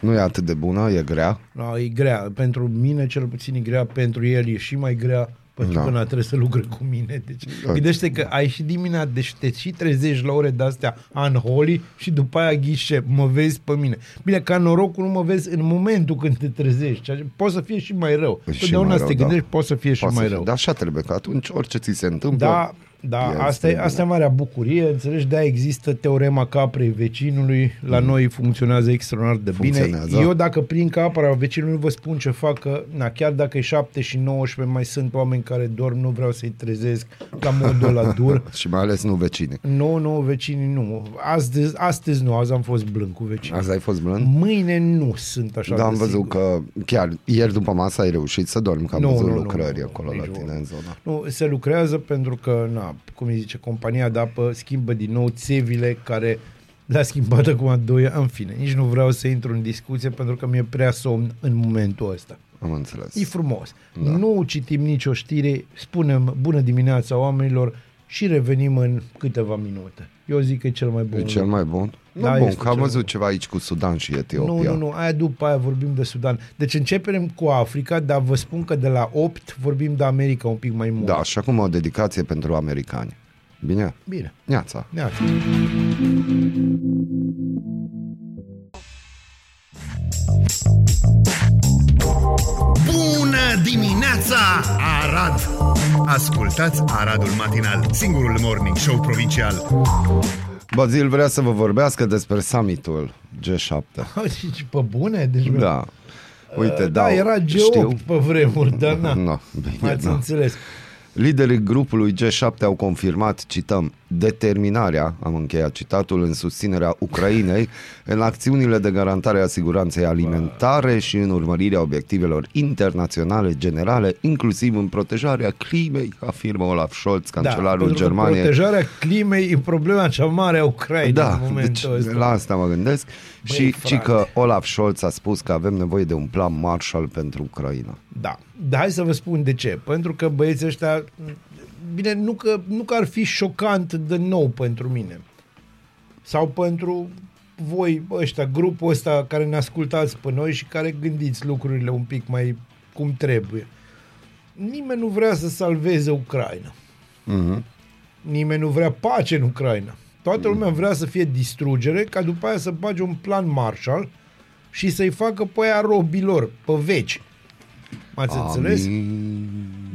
Nu e atât de bună, e grea. No, e grea. Pentru mine cel puțin e grea, pentru el e și mai grea pentru Da. că n-a trebuit să lucre cu mine. Deci, Da. gândește că ai și dimineața, deci te și trezești la ore de-astea unholy și după aia ghișe, mă vezi pe mine. Bine, ca norocul nu mă vezi în momentul când te trezești. ceea ce Poate să fie și mai rău. Și Totdeauna mai să te rău, da. gândești, poate să fie și Poate mai să- rău. Dar așa trebuie, că atunci orice ți se întâmplă... Da, da, este asta e, bine. asta e marea bucurie, înțelegi? De-aia există teorema caprei vecinului, la noi funcționează extraordinar de bine. Mm. Funcționează. Eu dacă prin capra vecinului vă spun ce fac, că na, chiar dacă e 7 și 19 mai sunt oameni care dorm, nu vreau să-i trezesc la modul ăla dur. Și mai ales nu vecine. Nu, nu, vecinii nu. Astăzi, astăzi nu, azi am fost blând cu vecinii. Azi ai fost blând? Mâine nu sunt așa Da, am de văzut sigur. că chiar ieri după masă ai reușit să dormi, că am Nu, văzut nu, nu, lucrări nu, acolo la nici tine vorbă. în zona. Nu, se lucrează pentru că, na, cum îi zice, compania de apă schimbă din nou țevile care le-a schimbat acum 2 ani. În fine, nici nu vreau să intru în discuție pentru că mi-e prea somn în momentul ăsta. Am înțeles. E frumos. Da. Nu citim nicio știre, spunem bună dimineața oamenilor și revenim în câteva minute. Eu zic că e cel mai bun. E cel mai bun? Nu, Da, bun, este că am cel văzut mai ceva aici cu Sudan și Etiopia. Nu, nu, nu, aia după aia vorbim de Sudan. Deci începem cu Africa, dar vă spun că de la 8 vorbim de America un pic mai mult. Da, și acum o dedicație pentru americani. Bine? Bine. Neața. Neața. Bună dimineața, Arad! Ascultați Aradul Matinal, singurul morning show provincial. Bazil vrea să vă vorbească despre summitul G7. Și pe bune? Deci Da. Uite, da, dau, era G8 știu. pe vremuri, dar na. No, bine, Ați da. înțeles. Liderii grupului G7 au confirmat, cităm, determinarea, am încheiat citatul, în susținerea Ucrainei în acțiunile de garantare a siguranței alimentare și în urmărirea obiectivelor internaționale generale, inclusiv în protejarea climei, afirmă Olaf Scholz, cancelarul Da, pentru că Germaniei. protejarea climei e problema cea mare a Ucrainei Da, în momentul deci ăsta. la asta mă gândesc Băi, și, frate. și că Olaf Scholz a spus că avem nevoie de un plan Marshall pentru Ucraina. Da. Dar hai să vă spun de ce. Pentru că băieții ăștia, bine, nu că, nu că ar fi șocant de nou pentru mine. Sau pentru voi ăștia, grupul ăsta care ne ascultați pe noi și care gândiți lucrurile un pic mai cum trebuie. Nimeni nu vrea să salveze Ucraina. Mhm. Nimeni nu vrea pace în Ucraina. Toată lumea vrea să fie distrugere, ca după aia să bage un plan Marshall și să-i facă pe aia robilor, pe veci. M-ați înțeles?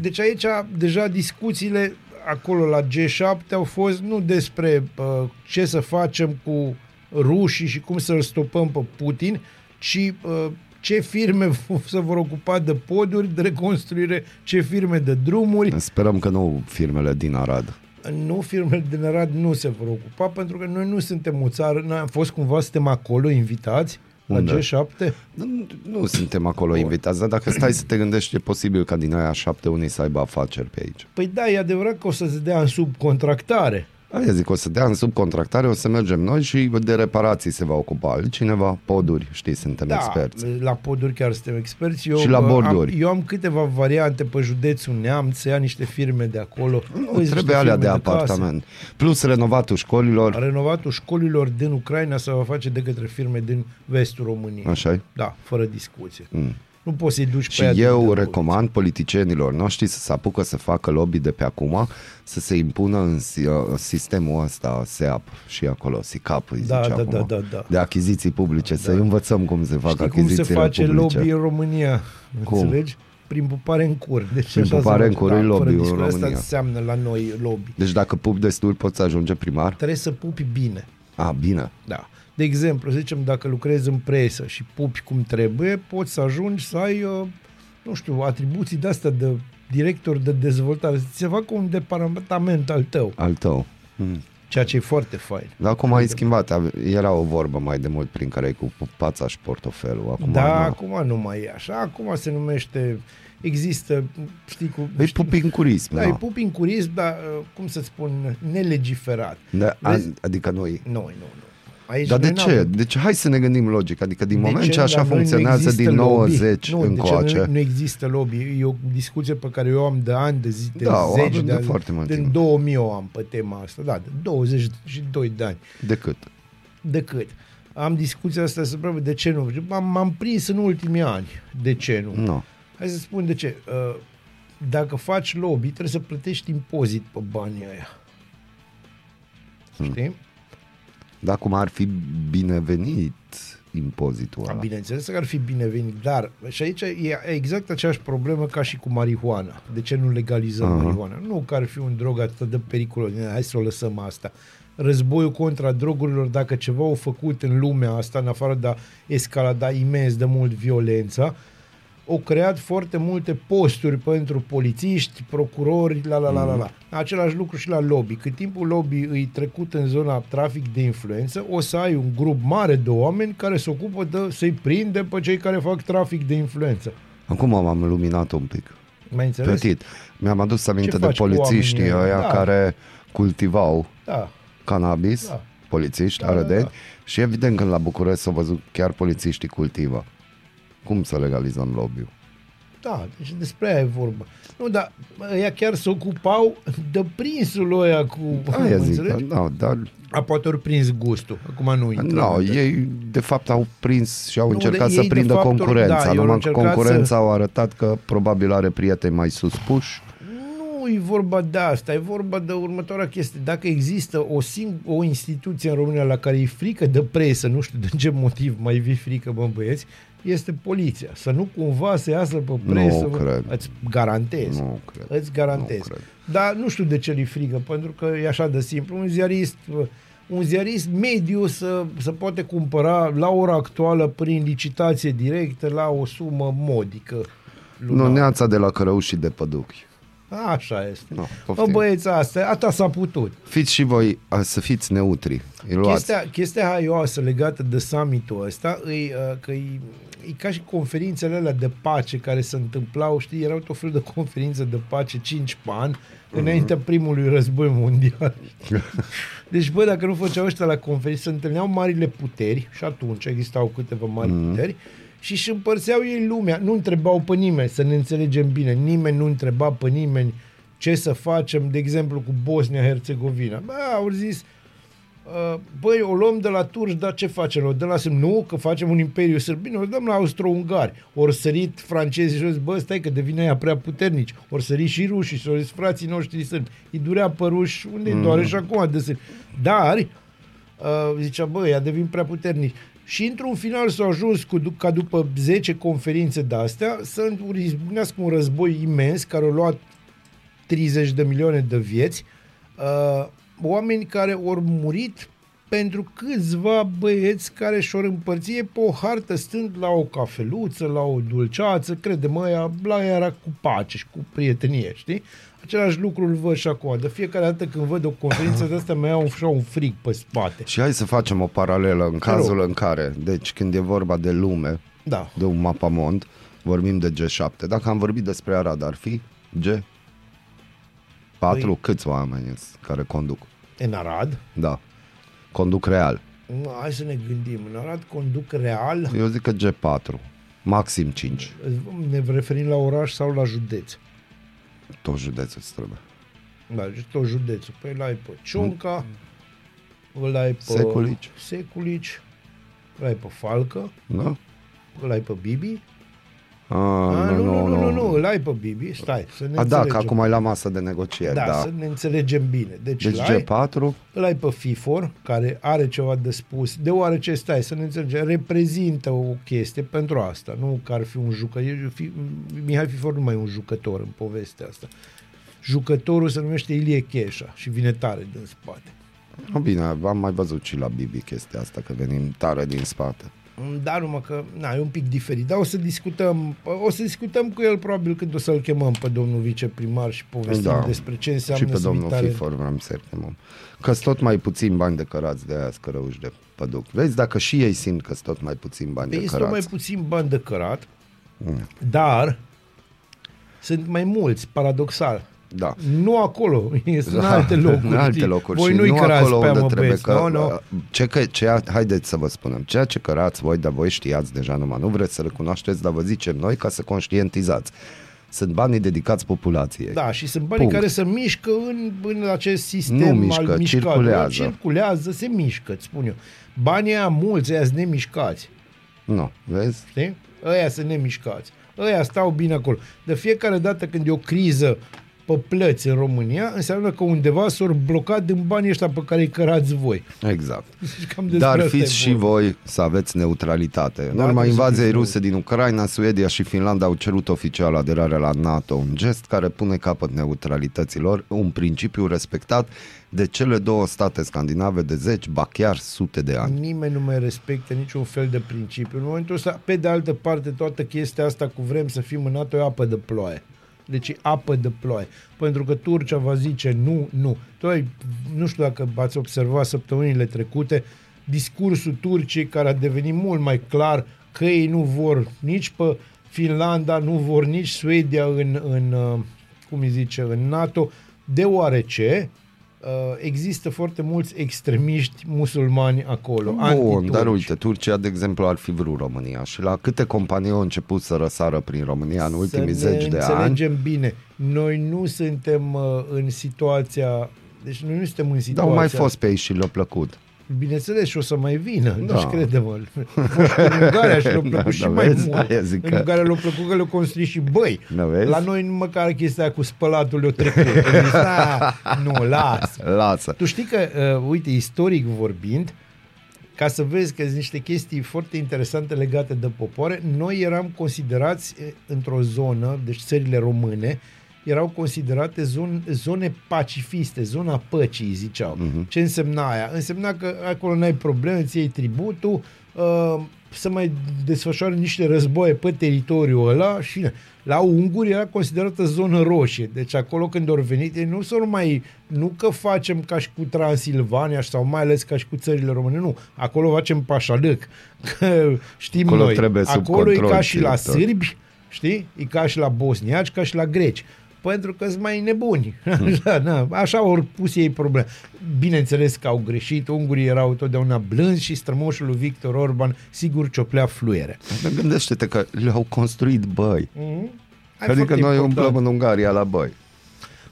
Amin. Deci aici deja discuțiile acolo la G7 au fost nu despre uh, ce să facem cu rușii și cum să-l stopăm pe Putin, ci uh, ce firme se vor ocupa de poduri, de reconstruire, ce firme de drumuri. Sperăm că nu firmele din Arad. Nu, firmele din Arad nu se vor ocupa pentru că noi nu suntem o țară, noi am fost cumva, suntem acolo invitați Unde? la G7. Nu, nu suntem acolo invitați, dar dacă stai să te gândești, e posibil ca din aia șapte unii să aibă afaceri pe aici. Păi da, e adevărat că o să se dea în subcontractare. Aia zic, o să dea în subcontractare, o să mergem noi și de reparații se va ocupa altcineva, poduri, știi, suntem Da, experți. la poduri chiar suntem experți. Eu, Și la bă, borduri. Am, eu am câteva variante pe județul Neamț, să ia niște firme de acolo. Nu, Păi, niște trebuie alea firme de case. apartament. Plus renovatul școlilor, Renovatul școlilor din Ucraina se va face de către firme din vestul României. așa Da, fără discuție. Mm. Nu poți să-i duci Și pe aia eu din recomand politicienilor noștri să se apucă să facă lobby de pe acum, să se impună în si- uh, sistemul ăsta SEAP și acolo, SICAP îi Da, zice da, acum, da, da, da. de achiziții publice, să învățăm cum se fac Știi cum achizițiile se face publice. lobby în România? Cum? Înțelegi? Prin pupare în cur. Deci Prin așa pupare se în face. cur e fără lobby-ul în discuție. Asta România. înseamnă la noi lobby. Deci dacă pup destul poți să ajunge primar? Trebuie să pupi bine. A, bine. Da. De exemplu, să zicem, dacă lucrezi în presă și pupi cum trebuie, poți să ajungi să ai, uh, nu știu, atribuții de-astea de director de dezvoltare, să se facă un departament al tău. Al tău. Hmm. Ceea ce e foarte fain. Dar acum ai schimbat, ave- era o vorbă mai de mult prin care ai cu pața și portofelul. Acum da, nu. acum nu mai e așa. Acum se numește, există, știi, cu... E știi, pupincurism, Da, da. e pupincurism, dar, uh, cum să spun, nelegiferat. Da, Vezi? a- adică noi. Noi, nu, nu. Aici Dar de noi ce? n-avem- Deci hai să ne gândim logic. Adică din De moment ce nu? așa La noi nu funcționează există din lobby. 90 nu, încoace. De ce nu, nu există lobby? E o discuție pe care eu am de ani, de zi, de Da, o zeci avem de, de ani. foarte mult Din timp. 2000 o am pe tema asta, da, de 22 de ani. Decât. Decât. Am discuția asta să probabil de ce nu. M-am, m-am prins în ultimii ani. De ce nu? Nu. Hai să spun de ce. Uh, Dacă faci lobby, trebuie să plătești impozit pe banii ăia. Hmm. Știi? Dar cum ar fi binevenit impozitul ăla? Bineînțeles că ar fi binevenit, dar și aici e exact aceeași problemă ca și cu marihuana. De ce nu legalizăm Aha. uh-huh. marihuana? Nu că ar fi un drog atât de periculos. Hai să o lăsăm asta. Războiul contra drogurilor, dacă ceva au făcut în lumea asta, în afară de a escalada imens de mult violența, au creat foarte multe posturi pentru polițiști, procurori, la la la la la. Același lucru și la lobby. Cât timpul lobby îi trecut în zona trafic de influență, o să ai un grup mare de oameni care se ocupă de să-i prinde pe cei care fac trafic de influență. Acum m-am luminat un pic. Mai înțeles? Petit. Mi-am adus aminte Ce de faci cu polițiștii oamenii ăia? ăia Da. care cultivau Da. cannabis, Da. polițiști, Da, da, arădeni, da. și evident când la București s-au văzut chiar polițiștii cultivă. Cum să legalizăm lobby-ul? Da, deci despre aia e vorba. Nu, dar ăia chiar se ocupau de prinsul ăia cu... Aia mă zic, înțelegi? da, dar A, poate ori prins gustul. Acum nu intră. nu, în- ei de fapt au prins și au Nu, încercat de- să ei, de prindă fapt, ori- concurența, da, ei au numai că încercat concurența să- au arătat că probabil are prieteni mai suspuși. Nu e vorba de asta, e vorba de următoarea chestie. Dacă există o, sing- o instituție în România la care e frică de presă, nu știu de ce motiv mai vi frică, bă, băieți, este poliția. Să nu cumva să iasă pe presă. Nu bă, cred. Îți garantez. Nu cred. Îți garantez. Nu cred. Dar nu știu de ce li frică, pentru că e așa de simplu. Un ziarist, un ziarist mediu să, să poate cumpăra la ora actuală prin licitație directă la o sumă modică. Nu, lunar. neața de la Cărăuși și de Păduchi. Așa este. Nu, Bă, poftim. băieți, asta, ata s-a putut. Fiți și voi, a, să fiți neutri. Îi luați. Chestia, chestia haioasă legată de summitul ăsta e uh, că e, e ca și conferințele alea de pace care se întâmplau, știi, erau tot felul de conferințe de pace 5 pe an înaintea primului război mondial. Deci, bă, dacă nu făceau ăștia la conferințe, se întâlneau marile puteri și atunci existau câteva mari mm. puteri și își împărțeau ei lumea. Nu întrebau pe nimeni, să ne înțelegem bine. Nimeni nu întreba pe nimeni ce să facem, de exemplu, cu Bosnia-Herzegovina. Bă, au zis, Uh, băi, o luăm de la turci, dar ce facem? O dăm la semn? Nu, că facem un imperiu sârb. Bine, o dăm la austro-ungari. Ori sărit francezii și au zis, bă, stai că devine aia prea puternici. Ori sărit și rușii și au zis, frații noștri sârbi. Îi durea pe ruși, unde mm. doare și acum de sârbi. Dar, uh, zicea, bă, ea devin prea puternici. Și într-un final s-a ajuns cu, ca după 10 conferințe de-astea să izbunească un război imens care a luat 30 de milioane de vieți, uh, oameni care au murit pentru câțiva băieți care și-or împărție pe o hartă stând la o cafeluță, la o dulceață, crede-mă, aia, la era cu pace și cu prietenie, știi? Același lucru îl văd și acum. De fiecare dată când văd o conferință de asta, mi iau așa un fric pe spate. Și hai să facem o paralelă în cazul în care, deci când e vorba de lume, da. de un mapamond, vorbim de G7. Dacă am vorbit despre Arad, ar fi G7 patru, păi... câți oameni care conduc? În Arad? Da. Conduc real. Hai să ne gândim. În Arad conduc real? Eu zic că G4. Maxim 5. Ne referim la oraș sau la județ? Tot județul îți trebuie. Da, deci tot județul. Păi l-ai pe Cionca, mm. îl ai pe Seculici, Seculici îl ai pe Falcă, da. îl ai pe Bibi, a, A, nu, nu, nu, nu, nu, îl ai pe Bibi. Stai, să ne A, da, că înțelegem. acum ai la masă de negocieri, da, da. să ne înțelegem bine. Deci, Deci îl, ai, G4, îl ai pe FIFOR, care are ceva de spus, deoarece, stai, să ne înțelegem, reprezintă o chestie pentru asta, nu că ar fi un jucător. Fi, Mihai FIFOR nu mai e un jucător în povestea asta. Jucătorul se numește Ilie Cheșa și vine tare din spate. no, bine, am mai văzut și la Bibi chestia asta, că venim tare din spate. Da, numai că na, e un pic diferit. Dar o să discutăm, o să discutăm cu el probabil când o să-l chemăm pe domnul viceprimar și povestim Da. despre ce Și înseamnă pe să domnul tare. Fifor vrem să chemăm. că tot mai puțin bani de cărați de aia scărăuși de păduc. Vezi, dacă și ei simt că tot mai puțin bani Păi de este cărați. mai puțin bani de cărat, Mm. dar sunt mai mulți, paradoxal. Da. Nu acolo, sunt în Da, alte locuri. În alte știi? locuri. Voi și nu-i nu cărați acolo pe aia, unde mă, trebuie băieți. că... Nu, nu. Ce, că ce, haideți să vă spunem. Ceea ce cărați voi, dar voi știați deja numai. Nu vreți să recunoașteți, dar vă zicem noi ca să conștientizați. Sunt banii dedicați populației. Da, și sunt banii Punct. care se mișcă în, în acest sistem Nu mișcă, al mișcării. circulează. Circulează, se mișcă, îți spun eu. Banii aia mulți, aia sunt nemișcați. Nu, vezi? Știi? Ăia sunt nemișcați. Ăia stau bine acolo. De fiecare dată când e o criză pe plăți în România, înseamnă că undeva s-au blocat din banii ăștia pe care îi cărați voi. Exact. Cam despre Dar asta e fiți și vorba. voi să aveți neutralitate. În Da, urma trebuie să invaziei fiți ruse din Ucraina, Suedia și Finlanda au cerut oficial aderarea la NATO, un gest care pune capăt neutralităților, un principiu respectat de cele două state scandinave de zeci, ba chiar sute de ani. Nimeni nu mai respectă niciun fel de principiu. În momentul ăsta, pe de altă parte, toată chestia asta cu vrem să fim în NATO e apă de ploaie. Deci e apă de ploaie. Pentru că Turcia va zice nu, nu. Toi, nu știu dacă ați observat săptămânile trecute, discursul Turciei care a devenit mult mai clar că ei nu vor nici pe Finlanda, nu vor nici Suedia în, în uh, cum îi zice, în NATO, deoarece uh, există foarte mulți extremiști musulmani acolo. Bun, antiturci. dar uite, Turcia, de exemplu, ar fi vrut România și la câte companii au început să răsară prin România în ultimii să zeci ne de ani, înțelegem bine. Noi nu suntem uh, în situația... Deci noi nu suntem în dar situația... au mai fost pe ei și le-a plăcut. Bineînțeles, și o să mai vină. Da. Deci crede-mă. A fost în Ungaria și le-a plăcut Da, și da, mai vezi? mult. Aia zic în că- Ungaria le-a plăcut că le-au construit și băi. Da, vezi? La noi măcar chestia aia cu spălatul le-a trecut. Au zis, "A, nu, las. Lasă. Tu știi că, uh, uite, istoric vorbind, ca să vezi că sunt niște chestii foarte interesante legate de popoare, noi eram considerați eh, într-o zonă, deci țările române, erau considerate zone, zone pacifiste, zona păcii, ziceau. Uh-huh. Ce însemna aia? Însemna că acolo n-ai probleme, îți iei tributul, uh, să mai desfășoare niște războaie pe teritoriul ăla și la unguri era considerată zonă roșie. Deci acolo când au venit, ei nu s-au mai, nu că facem ca și cu Transilvania sau mai ales ca și cu țările române, nu. Acolo facem pașalâc. Că știm Acolo noi. trebuie sub acolo e control ca și la director. sârbi, știi? E ca și la bosniaci, ca și la greci. Pentru că sunt mai nebuni. Așa, na, așa au pus ei probleme. Bineînțeles că au greșit, ungurii erau totdeauna blânzi și strămoșul lui Victor Orban sigur cioplea fluiere. Dar gândește-te că le-au construit băi. Mm-hmm. Adică noi umblăm în Ungaria la băi.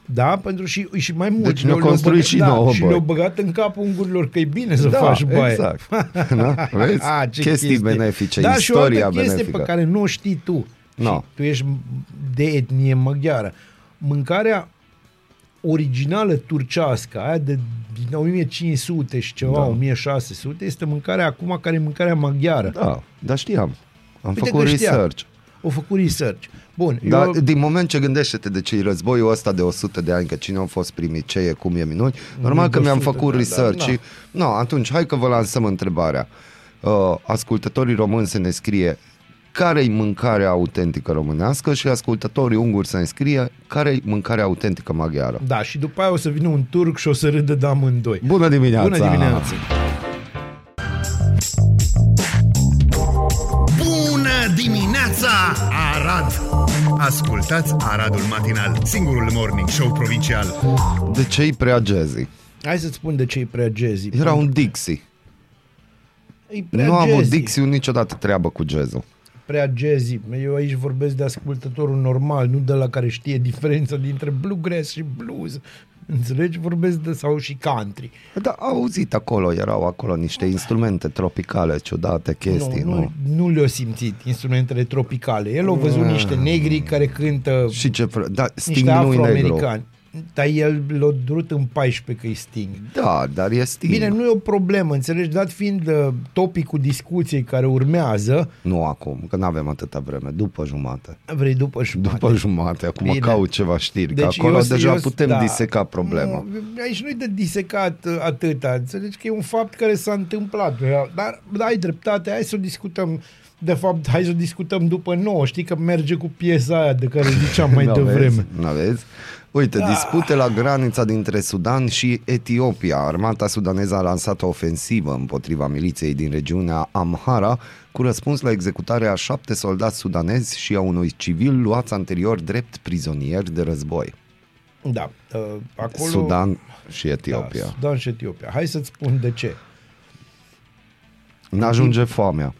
Da, pentru și, și mai mult. Deci ne-au Le-au construit băgat- și da, nouă Și băi. le-au băgat în capul ungurilor că e bine să da, faci baie. exact. da? Vezi? Ah, ce Chestii chestie. benefice, da, istoria și o altă chestie benefică. pe care nu o știi tu. No. Și tu ești de etnie maghiară. Mâncarea originală turcească, aia de din 1500 și ceva, Da. 1600, este mâncarea acum care e mâncarea maghiară. Da, dar știam. Am Uite făcut că știam. research. Au făcut research. Bun, Dar eu... din moment ce gândește-te de ce războiul ăsta de 100 de ani, că cine au fost primii, ce e, cum e minuni, normal de că mi-am 100 făcut de ani, research da, și... Nu, atunci hai că vă lansăm întrebarea. Uh, ascultătorii români să ne scrie care-i mâncarea autentică românească și ascultătorii unguri să ne scrie care-i mâncarea autentică maghiară. Da, și după aia o să vină un turc și o să râdă de amândoi. Bună dimineața! Bună dimineața! Bună dimineața, Arad! Ascultați Aradul Matinal, singurul morning show provincial. De ce-i prea jazzy? Hai să-ți spun de ce e prea jazzy. Era un Dixie. E prea Nu a avut jazzy. Dixie niciodată treabă cu jazzul. Prea jazzy. Eu aici vorbesc de ascultătorul normal, nu de la care știe diferența dintre bluegrass și blues. Înțelegi? Vorbesc de sau și country. Da, au auzit acolo, erau acolo niște instrumente tropicale, ciudate, chestii, nu, nu? nu, nu le-a simțit instrumentele tropicale. El a văzut niște negri care cântă Și ce... fr- Da, Sting niște nu-i negru. afroamericani. Dar el l-a durut în 14 că îi sting. Da, dar e stil. Bine, nu e o problemă, înțelegi? Dat fiind uh, topicul discuției care urmează, Nu acum, că nu avem atâta vreme, după jumate. vrei după jumătate. După jumate, acum Bine. caut ceva știri, deci Deci că acolo eu- deja eu- putem da. diseca problema. Nu, aici nu-i de disecat uh, atâta. Înțelegi că e un fapt care s-a întâmplat. Dar da, ai dreptate, hai să o discutăm. De fapt, hai să o discutăm după nouă. Știi că merge cu piesa aia de care ziceam mai N-aveți? devreme. N-aveți? Uite, Da. dispute la granița dintre Sudan și Etiopia. Armata sudaneză a lansat o ofensivă împotriva miliției din regiunea Amhara, cu răspuns la executarea a șapte soldați sudanezi și a unui civil luați anterior drept prizonieri de război. Da, uh, acolo... Sudan și Da, Etiopia. Sudan și Etiopia. Hai să-ți spun de ce. N-ajunge foamea.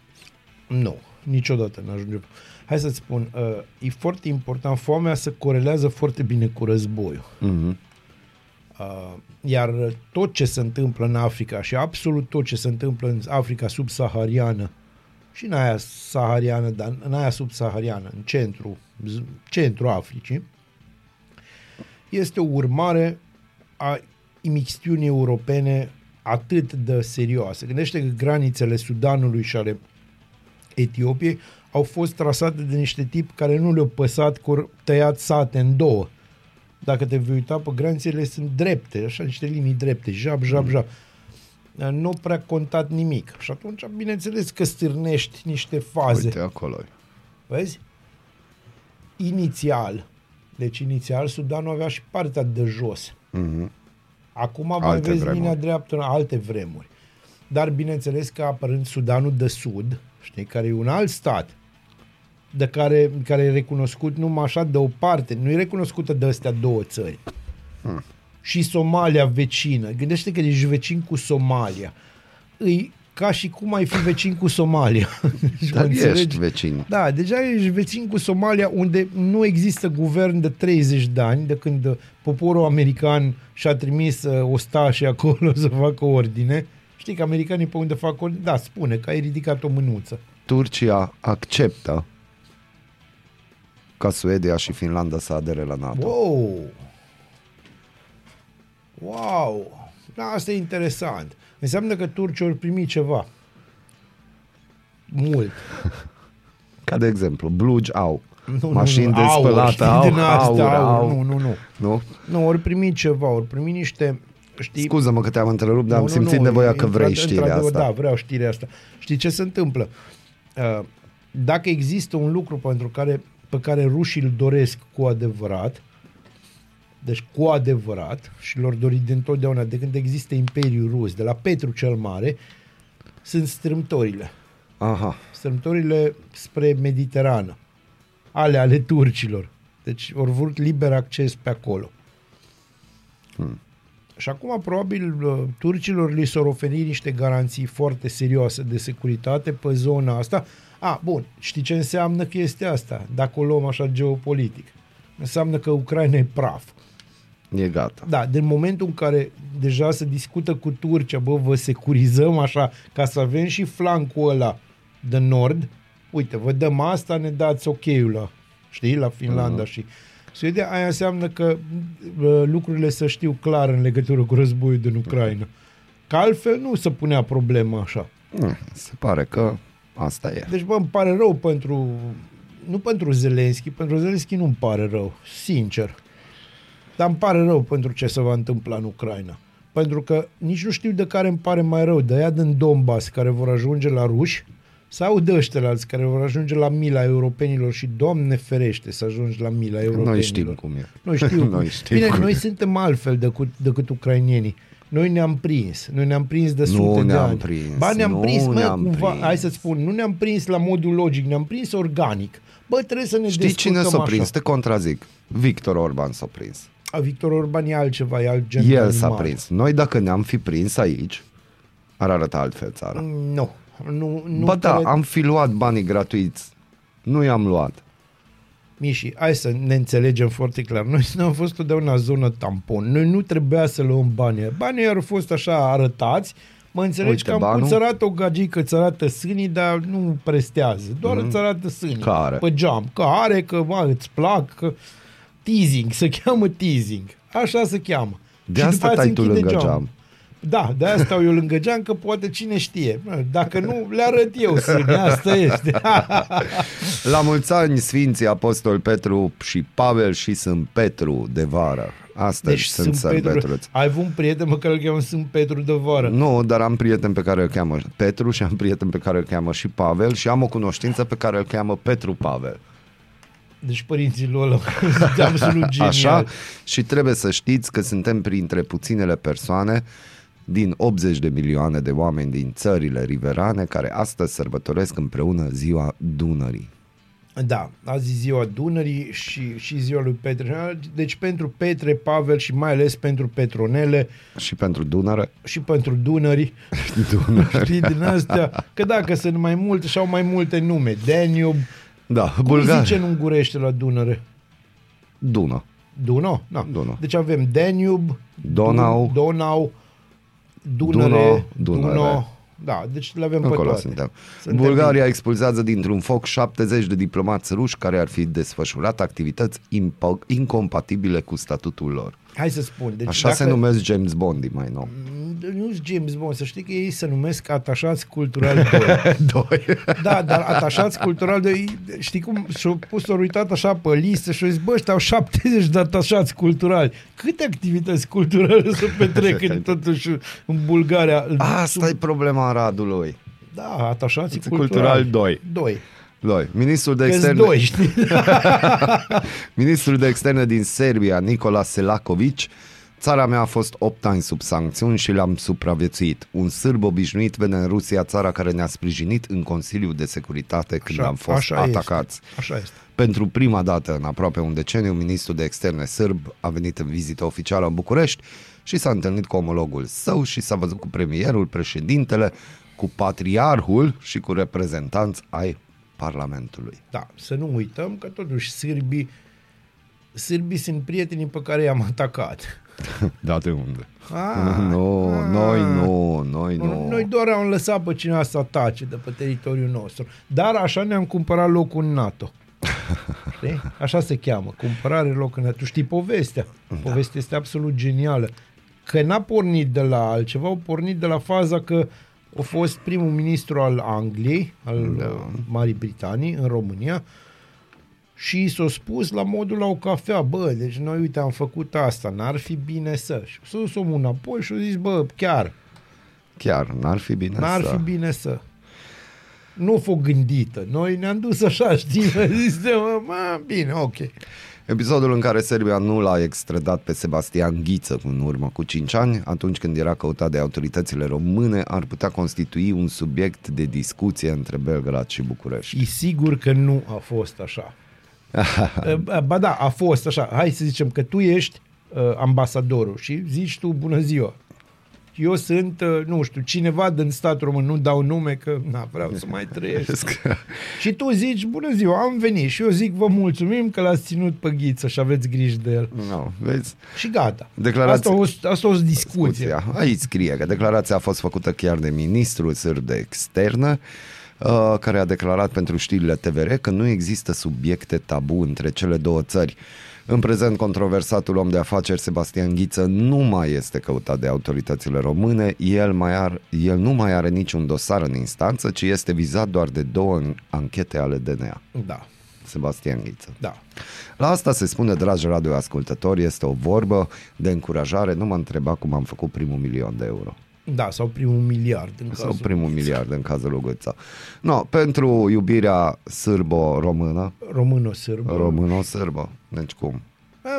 Nu, niciodată nu ajunge. Hai să-ți spun, uh, e foarte important, foamea se corelează foarte bine cu războiul. Mhm. Uh, iar tot ce se întâmplă în Africa și absolut tot ce se întâmplă în Africa subsahariană și în aia sahariană, dar în aia subsahariană, în centru, z- centru Africii, este o urmare a imixtiunii europene atât de serioase. Gândește că granițele Sudanului și ale Etiopiei au fost trasate de niște tipi care nu le-au păsat că au tăiat sate în două. Dacă te vei uita pe granițele sunt drepte, așa niște linii drepte, jab, jab, jab. Nu au prea contat nimic. Și atunci, bineînțeles că stârnești niște faze. Uite, acolo e. Vezi? Inițial, deci inițial Sudanul avea și partea de jos. Mhm. Acum mai Alte vezi vremuri. linia dreaptă în alte vremuri. Dar bineînțeles că apărând Sudanul de Sud, știi, care e un alt stat, de care, care e recunoscut numai așa de o parte, nu e recunoscută de astea două țări. Hmm. Și Somalia vecină. Gândește că ești vecin cu Somalia. Îi ca și cum ai fi vecin cu Somalia. Deci, mă Dar înțelegi? ești vecin. Da, deja ești vecin cu Somalia unde nu există guvern de 30 de ani de când uh, poporul american și-a trimis uh, ostașii acolo să facă ordine. Știi că americanii pe unde fac ordine, da, spune că ai ridicat o mânuță. Turcia acceptă ca Suedia și Finlanda să adere la NATO. Wow! Wow! Da, asta e interesant. Înseamnă că turcii ori primi ceva. Mult. Ca de exemplu, blugi au. Nu, Mașini nu, nu, de aur, spălat știi, au, din asta, aur, aur. au. Nu, nu, nu. Nu? Nu, ori primi ceva, ori primi niște, știi, Scuză-mă că te-am întrerupt, dar Nu, am nu, simțit nu, nevoia că într- vrei știrea într-adevăr, asta. Da, vreau știrea asta. Știi ce se întâmplă? Uh, Dacă există un lucru pentru care, pe care rușii îl doresc cu adevărat, deci cu adevărat, și lor dori de întotdeauna, de când există Imperiul Rus, de la Petru cel Mare, sunt strâmtorile. Aha. Strâmtorile spre Mediterană. Ale, ale turcilor. Deci au vrut liber acces pe acolo. Hmm. Și acum, probabil, uh, turcilor li s-au oferit niște garanții foarte serioase de securitate pe zona asta. A, bun, știi ce înseamnă chestia asta? Dacă o luăm așa geopolitic. Înseamnă că Ucraina e praf. E gata. Da, din momentul în care deja se discută cu Turcia, bă, vă securizăm așa, ca să avem și flancul ăla de nord, uite, vă dăm asta, ne dați ok-ul la, știi, la Finlanda uh-huh. și Suedia, aia înseamnă că bă, lucrurile să știu clar în legătură cu războiul din Ucraina. Că altfel nu se punea problema așa. Hmm, Se pare că asta e. Deci, bă, îmi pare rău pentru... Nu pentru Zelenski, pentru Zelenski nu îmi pare rău, sincer. Dar îmi pare rău pentru ce se va întâmpla în Ucraina. Pentru că nici nu știu de care îmi pare mai rău, de aia din Donbass care vor ajunge la ruși sau de ăștia care vor ajunge la mila europenilor și, Doamne ferește, să ajungi la mila europenilor. Noi știm cum e. Noi știu. Noi știm Bine, cum noi e. suntem altfel decât, decât ucrainienii. Noi ne-am prins. Noi ne-am prins de Nu sute de ne-am ani. prins, Ba, ne-am nu prins, mă, ne-am cumva, prins. hai să spun, nu ne-am prins la modul logic, ne-am prins organic. Bă, trebuie să ne Știți cine descurcăm s-a prins? așa. Te contrazic. Victor Orban s-a prins. A, Victor Orban e altceva, e alt gen de El s-a animal. prins. Noi dacă ne-am fi prins aici, ar arăta altfel țara. Mm, Nu. Nu, nu Ba da, cred- am fi luat banii gratuiți. Nu i-am luat. Miși, hai să ne înțelegem foarte clar. Noi nu am fost totdeauna zonă tampon. Noi nu trebuia să luăm banii. Banii au fost așa arătați. Mă înțelegi Uite, că am banul? cuțărat o gagică, îți arată sânii, dar nu prestează. Doar mm-hmm. îți arată sânii. Care? Pe geam. Că are, că mă, îți plac, că... Teasing, se cheamă teasing. Așa se cheamă. De Și asta după aia stai se tu închide lângă geamul. geam. Da, de asta stau eu lângă geam, că poate cine știe. Dacă nu, le arăt eu sâne, asta este. La mulți ani Sfinții Apostol Petru și Pavel și Sfânt Petru de vară. Astăzi Deci sunt sunt Petru. sărbătoreți. Ai avut un prieten mă care îl cheamă Sunt Petru de vară. Nu, dar am prieten pe care îl cheamă Petru și am prieten pe care îl cheamă și Pavel și am o cunoștință pe care îl cheamă Petru Pavel. Deci părinții lui ăla sunt absolut genial. Așa? Și trebuie să știți că suntem printre puținele persoane din 80 de milioane de oameni din țările riverane care astăzi sărbătoresc împreună ziua Dunării. Da, azi e ziua Dunării și, și ziua lui Petre. Deci pentru Petre, Pavel și mai ales pentru Petronele Și pentru Dunăre, și pentru Dunării. Dunăre. Știi, din astea. Că dacă sunt mai multe și au mai multe nume. Danube. Da, Cum Bulgar. zice în ungurește la Dunăre? Dună. Duno? Da. Duno. Deci avem Danube, Donau. Dun- Donau, Dunăre, Duno, Dunăre. Duno. Da, deci le avem pe Acolo toate. suntem. Suntem Bulgaria expulzează dintr-un foc 70 de diplomați ruși care ar fi desfășurat activități impo- incompatibile cu statutul lor. Hai să spun. Deci Așa dacă, se numesc James Bond mai nou. Nu sunt James Bond, să știi că ei se numesc atașați cultural 2. Doi. Da, dar atașați cultural de știi cum și-au pus au uitat așa pe listă și au zis, bă, ăștia au 70 de atașați culturali. Câte activități culturale să petrec în, totuși în Bulgaria? Asta e problema Aradului. Da, atașații Cultural culturali. doi. Doi. Doi. Ministrul de Că externe, doi, știi? Ministrul de externe din Serbia, Nicola Selakovic, Țara mea a fost 8 ani sub sancțiuni și le-am supraviețuit. Un sârb obișnuit vede în Rusia țara care ne-a sprijinit în Consiliul de Securitate când Așa- am fost așa atacați. Este. Așa este. Pentru prima dată în aproape un deceniu, ministrul de externe sârb a venit în vizită oficială în București și s-a întâlnit cu omologul său și s-a văzut cu premierul, președintele, cu patriarhul și cu reprezentanți ai Parlamentului. Da, să nu uităm că totuși sârbii sârbii sunt prietenii pe care i-am atacat. Da, de unde? Ah, Nu, ah. noi nu, noi nu. Noi doar am lăsat pe cineva să atace de pe teritoriul nostru. Dar așa ne-am cumpărat locul în NATO. Știi? Așa se cheamă, cumpărare loc în NATO. Tu știi povestea. Povestea este absolut genială. Că n-a pornit de la altceva, au pornit de la faza că a fost primul ministru al Angliei, al da. Marii Britanii, în România, și s-a spus la modul la o cafea, bă, deci noi, uite, am făcut asta, n-ar fi bine să. Și s-a dus omul înapoi și a zis, bă, chiar, Chiar, n-ar fi bine N-ar să... fi bine să. Nu f-o gândită. Noi ne-am dus așa, știi? Zis, mă, bine, ok. Episodul în care Serbia nu l-a extradat pe Sebastian Ghiță în urmă cu 5 ani, atunci când era căutat de autoritățile române, ar putea constitui un subiect de discuție între Belgrad și București. E sigur că nu a fost așa. ba da, a fost așa. Hai să zicem că tu ești uh, ambasadorul și zici tu bună ziua. Eu sunt, uh, nu știu, cineva din statul român, nu dau nume că na, vreau să mai trăiesc. și tu zici, bună ziua, am venit și eu zic, vă mulțumim că l-ați ținut pe ghiță și aveți grijă de el. no, vezi? Și gata. Declarație- Asta a, asta a fost discuție. Discuția. Aici scrie că declarația a fost făcută chiar de ministrul sârb de externă, uh, care a declarat pentru știrile TVR că nu există subiecte tabu între cele două țări. În prezent, controversatul om de afaceri Sebastian Ghiță nu mai este căutat de autoritățile române, el, mai ar, el nu mai are niciun dosar în instanță, ci este vizat doar de două anchete ale DNA. Da, Sebastian Ghiță. da. La asta se spune, dragi radioascultători, este o vorbă de încurajare. Nu mă întreba cum am făcut primul milion de euro. Da, sau primul miliard în Sau cazul. primul miliard în cazul lui Guța. No, pentru iubirea sârbo-română, Româno-sârbă. româno-sârbă, deci cum?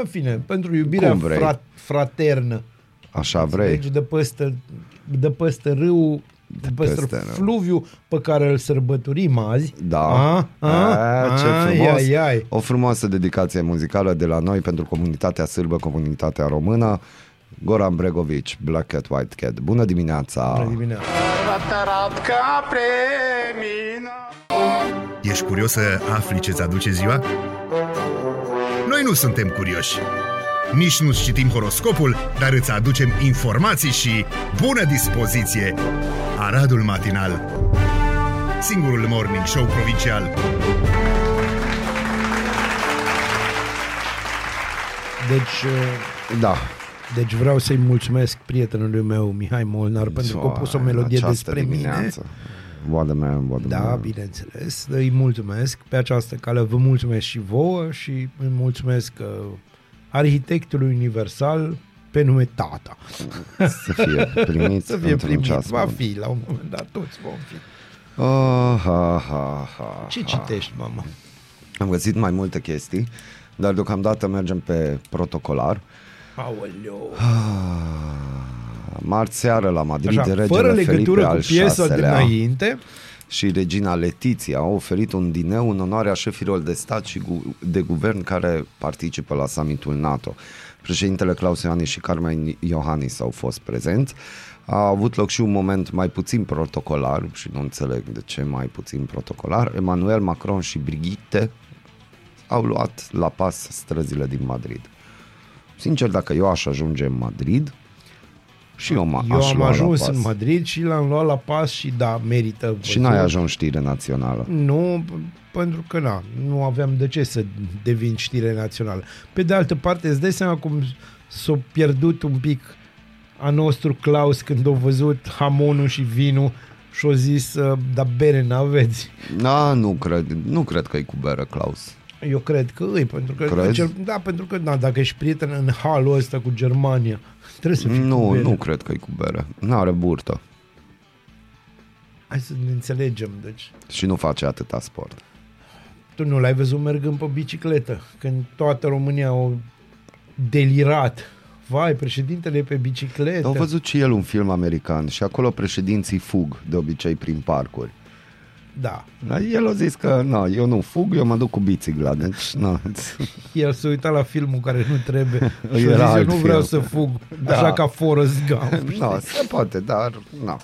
În fine, pentru iubirea Cum vrei. fra- fraternă. Așa vrei? Deci de păstă, de păstă râu, de păstă peste râu. fluviu pe care îl sărbătorim azi. Da. A, a, A, ce ai, frumos. ai, ai. O frumoasă dedicație muzicală de la noi pentru comunitatea sârbă, comunitatea română. Goran Bregovici, Black Cat, White Cat. Bună dimineața! Bună dimineața. Ești curios să afli ce-ți aduce ziua? Noi nu suntem curioși. Nici nu citim horoscopul, dar îți aducem informații și bună dispoziție. Aradul Matinal Singurul morning show provincial Deci, uh, Da. Deci vreau să-i mulțumesc prietenului meu, Mihai Molnar, pentru că a pus o În melodie această despre mine. dimineață. Boadă mea, boadă Da, mea. bineînțeles. Îi mulțumesc pe această cale. Vă mulțumesc și vouă și îi mulțumesc uh, arhitectului universal pe nume Tata. Să fie primiți Să fie într-un primit. ceas Va bun. fi, la un moment dat, toți vom fi. Oh, ha, ha, ha, Ce ha. citești, mama? Am găsit mai multe chestii, dar deocamdată mergem pe protocolar. Aoleu. Marți seară la Madrid, Așa, regele fără Felipe legătură al cu piesa VI-lea dinainte, și regina Letiția au oferit un dineu în onoarea șefilor de stat și gu- de guvern care participă la summitul NATO. Președintele Claus Iohannis și Carmen Iohannis au fost prezenți. A avut loc și un moment mai puțin protocolar și nu înțeleg de ce mai puțin protocolar. Emmanuel Macron și Brigitte au luat la pas străzile din Madrid. Sincer, dacă eu aș ajunge în Madrid, și eu, m- eu aș am lua la ajuns pas. în Madrid și l-am luat la pas și da, merită. Și n-ai ajuns știre națională. Nu, p- pentru că na, nu aveam de ce să devin știre națională. Pe de altă parte, îți dai seama cum s-a pierdut un pic a nostru Claus când a văzut hamonul și vinul și a zis, uh, da bere n-aveți. Da, nu cred, nu cred că e cu bere, Claus. Eu cred că îi, pentru că... Crezi? Cel, da, pentru că, da, dacă ești prieten în halul ăsta cu Germania, trebuie să fii cu Nu, bere. nu cred că e cu bere. Nu are burtă Hai să ne înțelegem, deci... și nu face atâta sport. Tu nu l-ai văzut mergând pe bicicletă, când toată România au delirat. Vai, președintele e pe bicicletă. Au văzut și el un film american și acolo președinții fug de obicei prin parcuri. Da. Dar el a zis că nu, eu nu fug, eu mă duc cu bicicla. Deci, nu. El s-a uitat la filmul care nu trebuie și Era a zis, eu alt nu vreau film. să fug, Da. așa ca Forrest Gump. Nu, se poate, dar nu.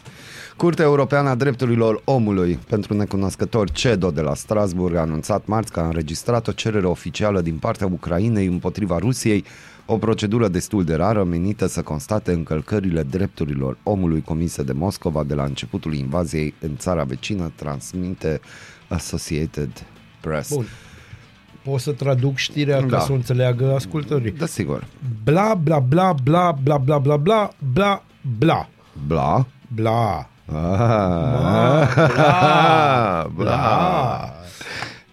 Curtea Europeană a Drepturilor Omului pentru necunoscători CEDO de la Strasburg a anunțat marți că a înregistrat o cerere oficială din partea Ucrainei împotriva Rusiei, o procedură destul de rară menită să constate încălcările drepturilor omului comise de Moscova de la începutul invaziei în țara vecină, transmite Associated Press. Bun. Pot să traduc știrea Da. ca să o înțeleagă ascultătorii. Da, sigur. Bla, bla, bla, bla, bla, bla, bla, bla, bla, bla, Bla. bla. Ah, bla, bla.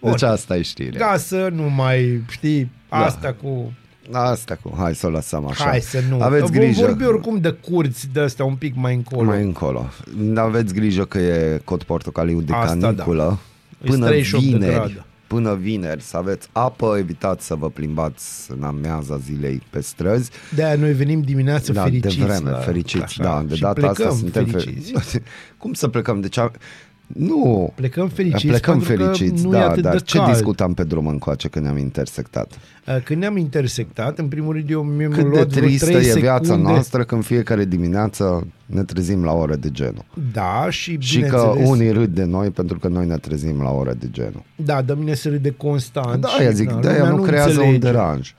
Deci asta e știrea. Ca să nu mai știi Da. asta cu... Asta cu, hai să o lăsăm așa. Hai să nu. Aveți Vom grijă. vorbi oricum de curți de astea un pic mai încolo. Mai încolo. Aveți grijă că e cod portocaliu de Asta da. caniculă. E Până 38 de vineri, grade. până vineri să aveți apă, evitați să vă plimbați în amiaza zilei pe străzi. De-aia noi venim dimineața Da, fericiți. de vreme, la- fericiți, așa, da, de și data asta plecăm suntem fericiți. fericiți. Cum să plecăm? Deci, a... nu, Plecăm fericiți plecăm pentru fericiți, că nu e da, atât dar de ce cald. discutam pe drum încoace când ne-am intersectat? Uh, Când ne-am intersectat, în primul rând eu mi-am Cât de luat vreo tristă trei e viața secunde. noastră când fiecare dimineață ne trezim la ore de genul. Da, și Și că bineînțeles, unii râd de noi pentru că noi ne trezim la ore de genul. Da, de mine se râde constant. Da, și, aia zic, na, de aia lumea nu creează un înțelege. deranj.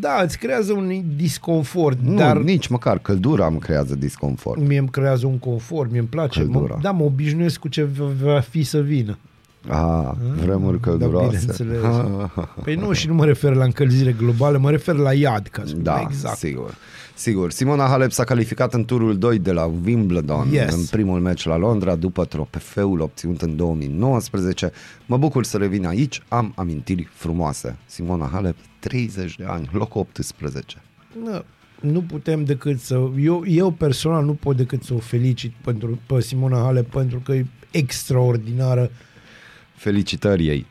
Da, îți creează un disconfort, Nu, dar nici măcar căldura îmi creează disconfort. mie îmi creează un confort, mie îmi place. Căldura. Mă, da, mă obișnuiesc cu ce va- va fi să vină. Ah, vremuri Da, călduroase. bineînțeles. Păi nu, și nu mă refer la încălzire globală, mă refer la iad, ca să spun Da, exact. sigur. Sigur. Simona Halep s-a calificat în turul 2 de la Wimbledon Yes. în primul meci la Londra după trofeul obținut în 2019. Mă bucur să revin aici, am amintiri frumoase. Simona Halep, 30 de ani, loc 18. Nu, nu putem decât să... Eu, eu personal nu pot decât să o felicit pentru, pe Simona Halep pentru că e extraordinară. Felicitări ei.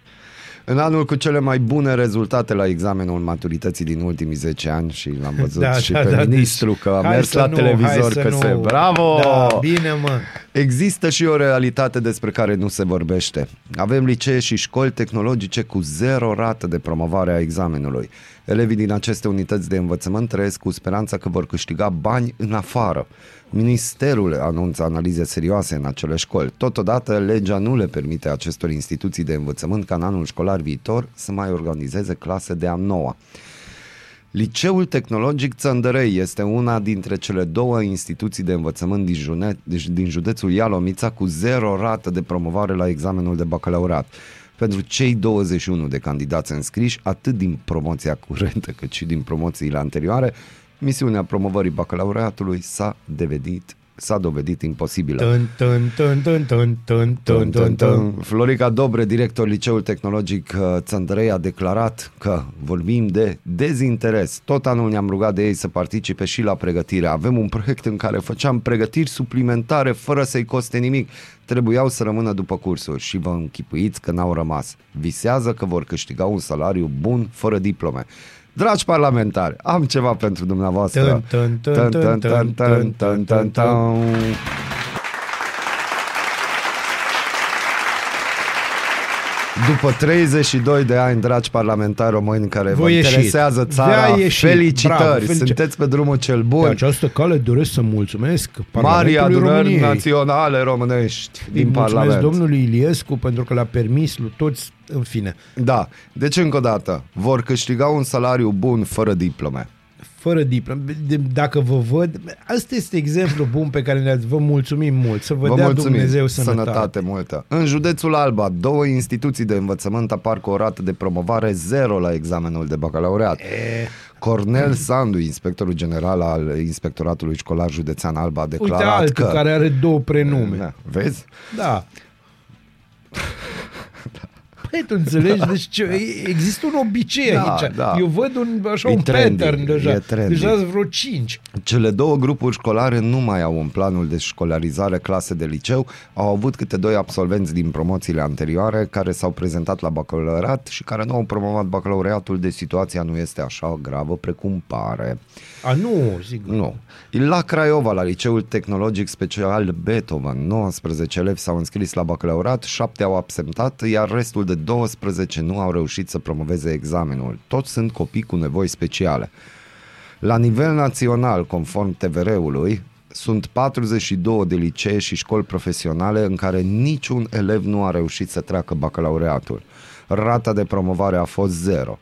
În anul cu cele mai bune rezultate la examenul maturității din ultimii 10 ani și l-am văzut Da, și da, pe da, ministru deci- că a hai mers să la nu, televizor hai să că nu. se... Bravo! Da, bine mă. Există și o realitate despre care nu se vorbește. Avem licee și școli tehnologice cu zero rată de promovare a examenului. Elevii din aceste unități de învățământ trăiesc cu speranța că vor câștiga bani în afară. Ministerul anunță analize serioase în acele școli. Totodată, legea nu le permite acestor instituții de învățământ ca în anul școlar viitor să mai organizeze clase de a noua. Liceul Tehnologic Țăndărei este una dintre cele două instituții de învățământ din, june, din județul Ialomița cu zero rată de promovare la examenul de bacalaureat. pentru cei 21 de candidați înscriși, atât din promoția curentă cât și din promoțiile anterioare, misiunea promovării bacalaureatului s-a devedit s-a dovedit imposibilă. Florica Dobre, director Liceul Tehnologic uh, Țandrei, a declarat că vorbim de dezinteres. Tot anul ne-am rugat de ei să participe și la pregătire. Avem un proiect în care făceam pregătiri suplimentare fără să-i coste nimic. Trebuiau să rămână după cursuri și vă închipuiți că n-au rămas. Visează că vor câștiga un salariu bun fără diplome. Dragi parlamentari, am ceva pentru dumneavoastră. Tân, tân, tân, tân, tân, tân, tân, tân. După 32 de ani, dragi parlamentari români care vă Voi ieșiți. interesează țara, Voi ieșiți. felicitări, Bravo, felicitări. sunteți pe drumul cel Pe bun. această cale doresc să mulțumesc Mari Parlamentului adunări României. naționale românești Îi din mulțumesc Parlament. domnului Iliescu pentru că le-a permis lui toți, în fine, Da, deci încă o dată, vor câștiga un salariu bun fără diplome. Fără diplom. De- Dacă vă văd, asta este exemplu bun pe care ne-ați, vă mulțumim mult, să vă, Vă dea mulțumim, Dumnezeu sănătate. sănătate multă. În județul Alba, două instituții de învățământ apar cu o rată de promovare zero la examenul de bacalaureat. Cornel Sandu, inspectorul general al Inspectoratului Școlar Județean Alba, a Uite declarat altul că... care are două prenume. Da, vezi? Da. Păi, tu înțelegi? Deci ce, există un obicei Da, aici. da. Eu văd un, așa, E un trendy, pattern deja. e trendy. Deja sunt vreo cinci. Cele două grupuri școlare nu mai au în planul de școlarizare clase de liceu, au avut câte doi absolvenți din promoțiile anterioare care s-au prezentat la bacalaureat și care nu au promovat bacalaureatul, de situația nu este așa gravă precum pare. A, nu, sigur. Nu. La Craiova, la Liceul Tehnologic Special Beethoven, 19 elevi s-au înscris la bacalaureat, 7 au absentat, iar restul de 12 nu au reușit să promoveze examenul. Toți sunt copii cu nevoi speciale. La nivel național, conform TVR-ului, sunt 42 de licee și școli profesionale în care niciun elev nu a reușit să treacă bacalaureatul. Rata de promovare a fost zero.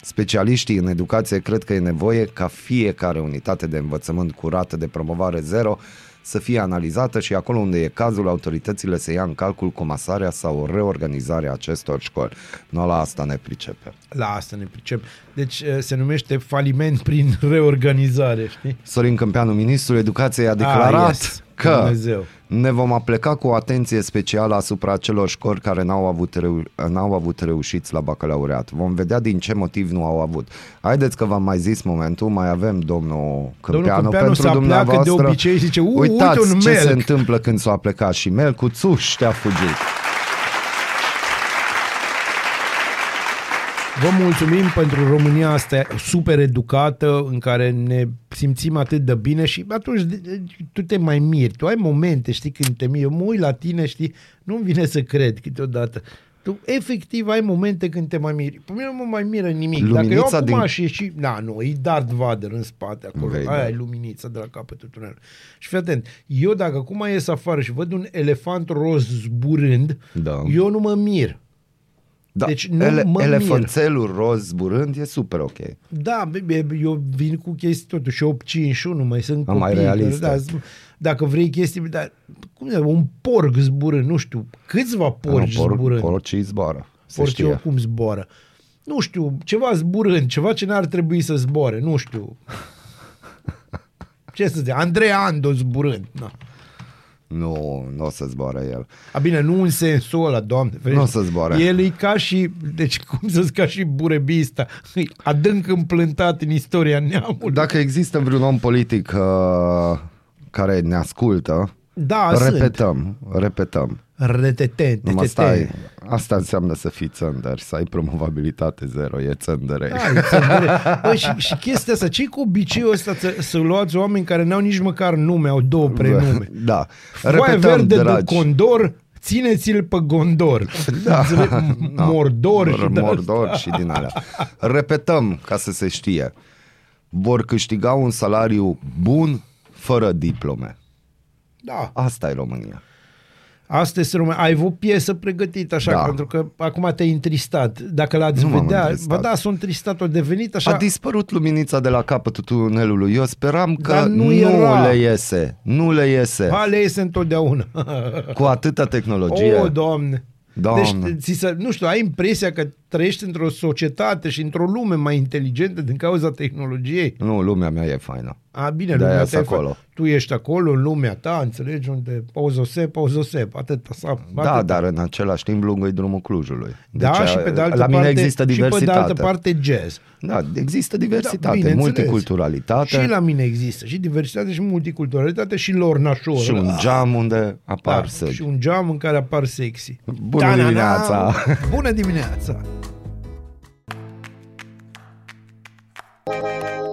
Specialiștii în educație cred că e nevoie ca fiecare unitate de învățământ cu rată de promovare zero să fie analizată și acolo unde e cazul, autoritățile să ia în calcul comasarea sau o reorganizare a acestor școli. Nu la asta ne pricepe. La asta ne pricep. Deci eh, se numește faliment prin reorganizare, știi? Sorin Câmpeanu, ministrul educației, a declarat Ah, yes. Că Dumnezeu. ne vom apleca cu o atenție specială asupra acelor școli care n-au avut, reu- n-au avut reușiți la bacalaureat. Vom vedea din ce motiv nu au avut. Haideți că v-am mai zis momentul, mai avem domnul Câmpeanu, Câmpeanu pentru se apleacă dumneavoastră. de obicei și zice, "U, Uitați uite un ce se melc." întâmplă când s-a plecat și melcul țuș te-a fugit. Vă mulțumim pentru România asta super educată în care ne simțim atât de bine și atunci de- de- tu te mai miri, tu ai momente, știi, când te miri, eu mă uit la tine, știi, nu-mi vine să cred câteodată. Tu efectiv ai momente când te mai miri. Pe mine nu mă mai miră nimic. Dacă eu Luminița acum din- aș ieși, da, nu, e Darth Vader în spate acolo. Vei, Aia da. e luminița de la capătul tunelului. Și fii atent, eu dacă acum ies afară și văd un elefant roz zburând, Da. eu nu mă mir. Da, Deci nu mă mir. elefanțelul roz zburând e super ok. Da, be- be- eu vin cu chestii totuși 851, mai sunt Am mai copii. realiste. Da, z- dacă vrei chestii, dar cum e, un porc zburând, nu știu, câțiva porci Por- zburând. Porcii zboară. Se Porci știe. oricum zboară. Nu știu, ceva zburând, ceva ce n-ar trebui să zboare, nu știu. Ce să zic, Andrei Ando zburând. Na. Nu, nu o să zboară el. A, bine, nu în sensul ăla, doamne. ferește. Nu o să zboare. El e ca și, deci cum să zic, ca și burebista, e adânc împlântat în istoria neamului. Dacă există vreun om politic uh, care ne ascultă, Da, repetăm, repetăm. Retete, Numai stai, asta înseamnă să fii țăndăr, să ai promovabilitate zero, e țăndărei. Da, e țăndăre. Bă, și, și chestia asta, ce cu obiceiul ăsta să, să luați oameni care n-au nici măcar nume, au două prenume? Da, Foaia repetăm, verde dragi. de condor, țineți-l pe gondor. Da. Înțeleg? Mordor și de Mordor asta. și din alea. Repetăm ca să se știe. Vor câștiga un salariu bun fără diplome. Da. Asta e România. Asta este România. Ai avut piesă pregătită așa, Da. pentru că acum te-ai întristat. Dacă l-ați Nu m-am vedea, întristat. bă da, s-a întristat, a devenit așa. A dispărut luminița de la capătul tunelului. Eu speram că Dar nu nu, era. le iese. Nu le iese. Ba, le iese întotdeauna. Cu atâta tehnologie. O, doamne. Doamne. Deci, ți să, nu știu, ai impresia că trăiești într-o societate și într-o lume mai inteligentă din cauza tehnologiei. Nu, lumea mea e faină. A, bine, De-aia lumea sunt ta e fa- acolo. Tu ești acolo, în lumea ta, înțelegi unde pauzosep, pauzosep, atât. Sau, Da, atât. dar în același timp lungă drumul Clujului. da, Deci, și pe de altă la parte, mine există și diversitate. pe de altă parte jazz. Da, există diversitate, bineînțeles. multiculturalitate Și la mine există și diversitate și multiculturalitate și lornașor. și un geam unde apar da, săgi. și un geam în care apar sexy. Bună Ta-na-na! dimineața! Bună dimineața!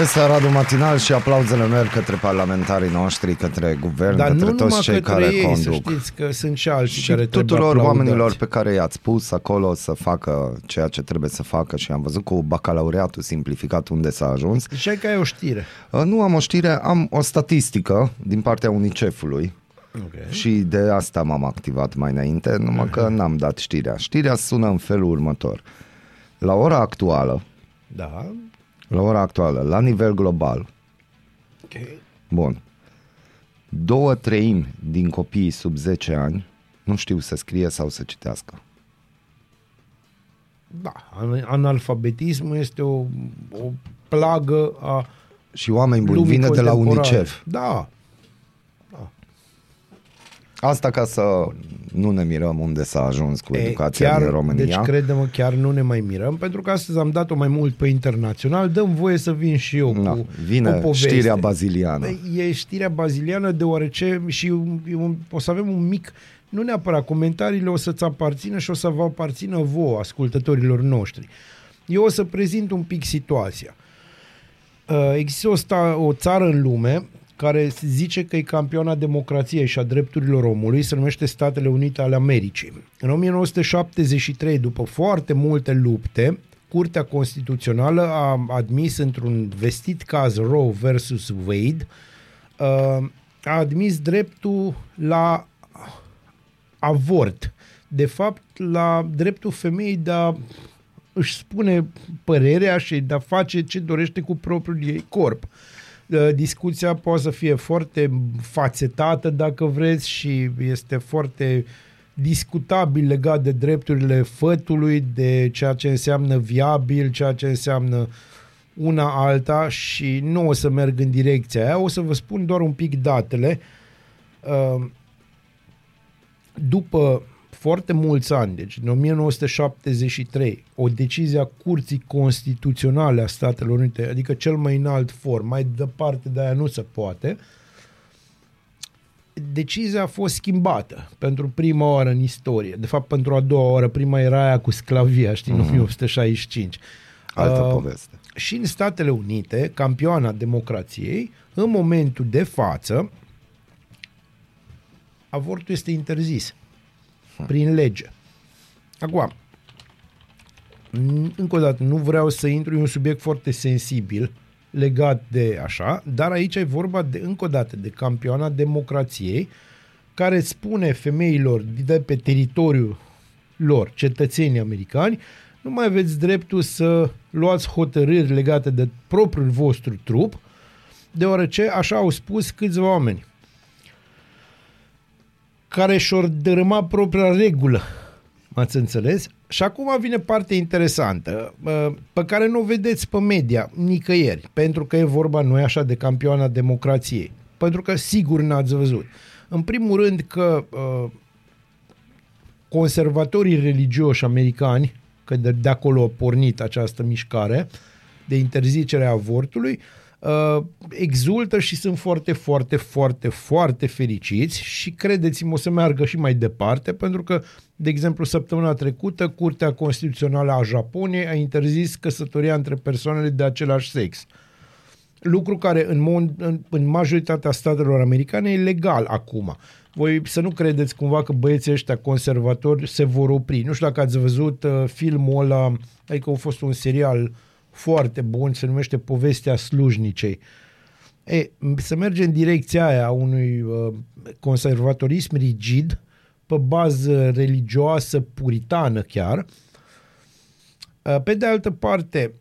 Este Radu Matinal și aplauzele merg către parlamentarii noștri, către guvern, Dar către nu toți numai cei către care ei, să conduc. știți că sunt și alții Și care trebuie tuturor aplaudați. oamenilor pe care i-ați pus acolo să facă ceea ce trebuie să facă și am văzut cu bacalaureatul simplificat unde s-a ajuns. Ziceai că ai o știre. Uh, Nu am o știre, am o statistică din partea UNICEF-ului Okay. și de asta m-am activat mai înainte, numai că n-am dat știrea. Știrea sună în felul următor. La ora actuală, Da. La ora actuală, la nivel global, Okay. bun, două treimi din copiii sub 10 ani nu știu să scrie sau să citească. Da, an- analfabetismul este o, o plagă a Și oameni buni, lumii vine de la contemporane. UNICEF. Da, Asta ca să nu ne mirăm unde s-a ajuns cu E, educația chiar, din România. Deci credem chiar nu ne mai mirăm, pentru că astăzi am dat-o mai mult pe internațional, dăm voie să vin și eu Na, cu vine o poveste. știrea baziliană. Păi, E știrea baziliană deoarece și un, e un, o să avem un mic, nu neapărat, comentariile o să-ți aparțină și o să vă aparțină vouă, ascultătorilor noștri. Eu o să prezint un pic situația. Uh, Există o, sta, o țară în lume care se zice că e campioana democrației și a drepturilor omului, se numește Statele Unite ale Americii. În 1973, după foarte multe lupte, Curtea Constituțională a admis într-un vestit caz Roe versus Wade, uh, a admis dreptul la avort. De fapt, la dreptul femeii de a își spune părerea și de a face ce dorește cu propriul ei corp. Uh, Discuția poate să fie foarte fațetată, dacă vreți, și este foarte discutabil legat de drepturile fătului, de ceea ce înseamnă viabil, ceea ce înseamnă una alta și nu o să merg în direcția aia, o să vă spun doar un pic datele. Uh, După foarte mulți ani, deci în 1973, o decizie a Curții Constituționale a Statelor Unite, adică cel mai înalt for, mai departe de aia nu se poate, decizia a fost schimbată pentru prima oară în istorie. De fapt, pentru a doua oară, prima era aia cu sclavia, știi, în 1865. Altă Uh, poveste. și în Statele Unite, campioana democrației, în momentul de față, avortul este interzis prin lege. Acum, n- încă o dată, nu vreau să intru, e un subiect foarte sensibil legat de așa, dar aici e vorba de, încă o dată, de campioana democrației care spune femeilor de pe teritoriul lor, cetățenii americani, nu mai aveți dreptul să luați hotărâri legate de propriul vostru trup, deoarece așa au spus câțiva oameni care și-or dărâma propria regulă. M-ați înțeles? Și acum vine partea interesantă, uh, pe care nu o vedeți pe media nicăieri, pentru că e vorba, nu așa, de campioana democrației. Pentru că sigur n-ați văzut. În primul rând că uh, conservatorii religioși americani, că de, de acolo a pornit această mișcare de interzicere a avortului, uh, exultă și sunt foarte, foarte, foarte, foarte fericiți și credeți-mă o să meargă și mai departe, pentru că, de exemplu, săptămâna trecută, Curtea Constituțională a Japoniei a interzis căsătoria între persoanele de același sex. Lucru care în, mon, în, în majoritatea statelor americane e legal acum. voi să nu credeți cumva că băieții ăștia conservatori se vor opri. Nu știu dacă ați văzut uh, filmul ăla, adică a fost un serial foarte bun, se numește Povestea slujnicei. E, se merge în direcția aia a unui uh, conservatorism rigid, pe bază religioasă, puritană chiar. Uh, pe de altă parte,